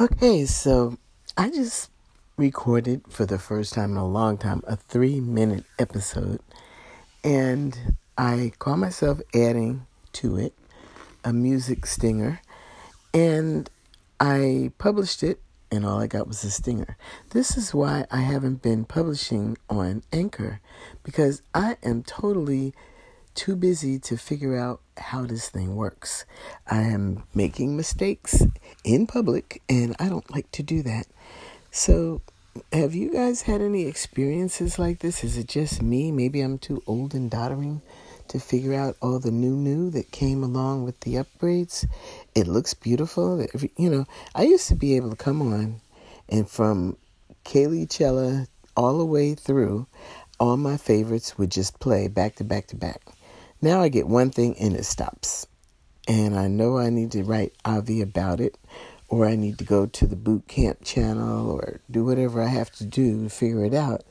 Okay, so I just recorded for the first time in a long time a three minute episode, and I call myself adding to it a music stinger, and I published it, and all I got was a stinger. This is why I haven't been publishing on Anchor because I am totally too busy to figure out how this thing works. I am making mistakes in public, and I don't like to do that. So, have you guys had any experiences like this? Is it just me? Maybe I'm too old and doddering to figure out all the new new that came along with the upgrades. It looks beautiful. You know, I used to be able to come on and from Kaylee Chella all the way through, all my favorites would just play back to back to back. Now I get one thing and it stops. And I know I need to write Avi about it, or I need to go to the boot camp channel, or do whatever I have to do to figure it out.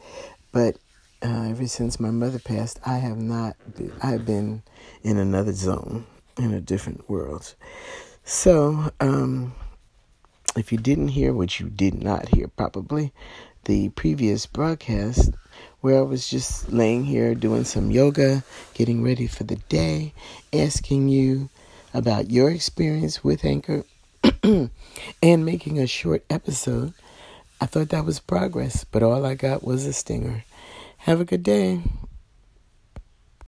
But uh, ever since my mother passed, I have not. I've been in another zone, in a different world. So, um, if you didn't hear, what you did not hear probably, the previous broadcast, where I was just laying here doing some yoga, getting ready for the day, asking you about your experience with Anchor, and making a short episode. I thought that was progress, but all I got was a stinger. Have a good day.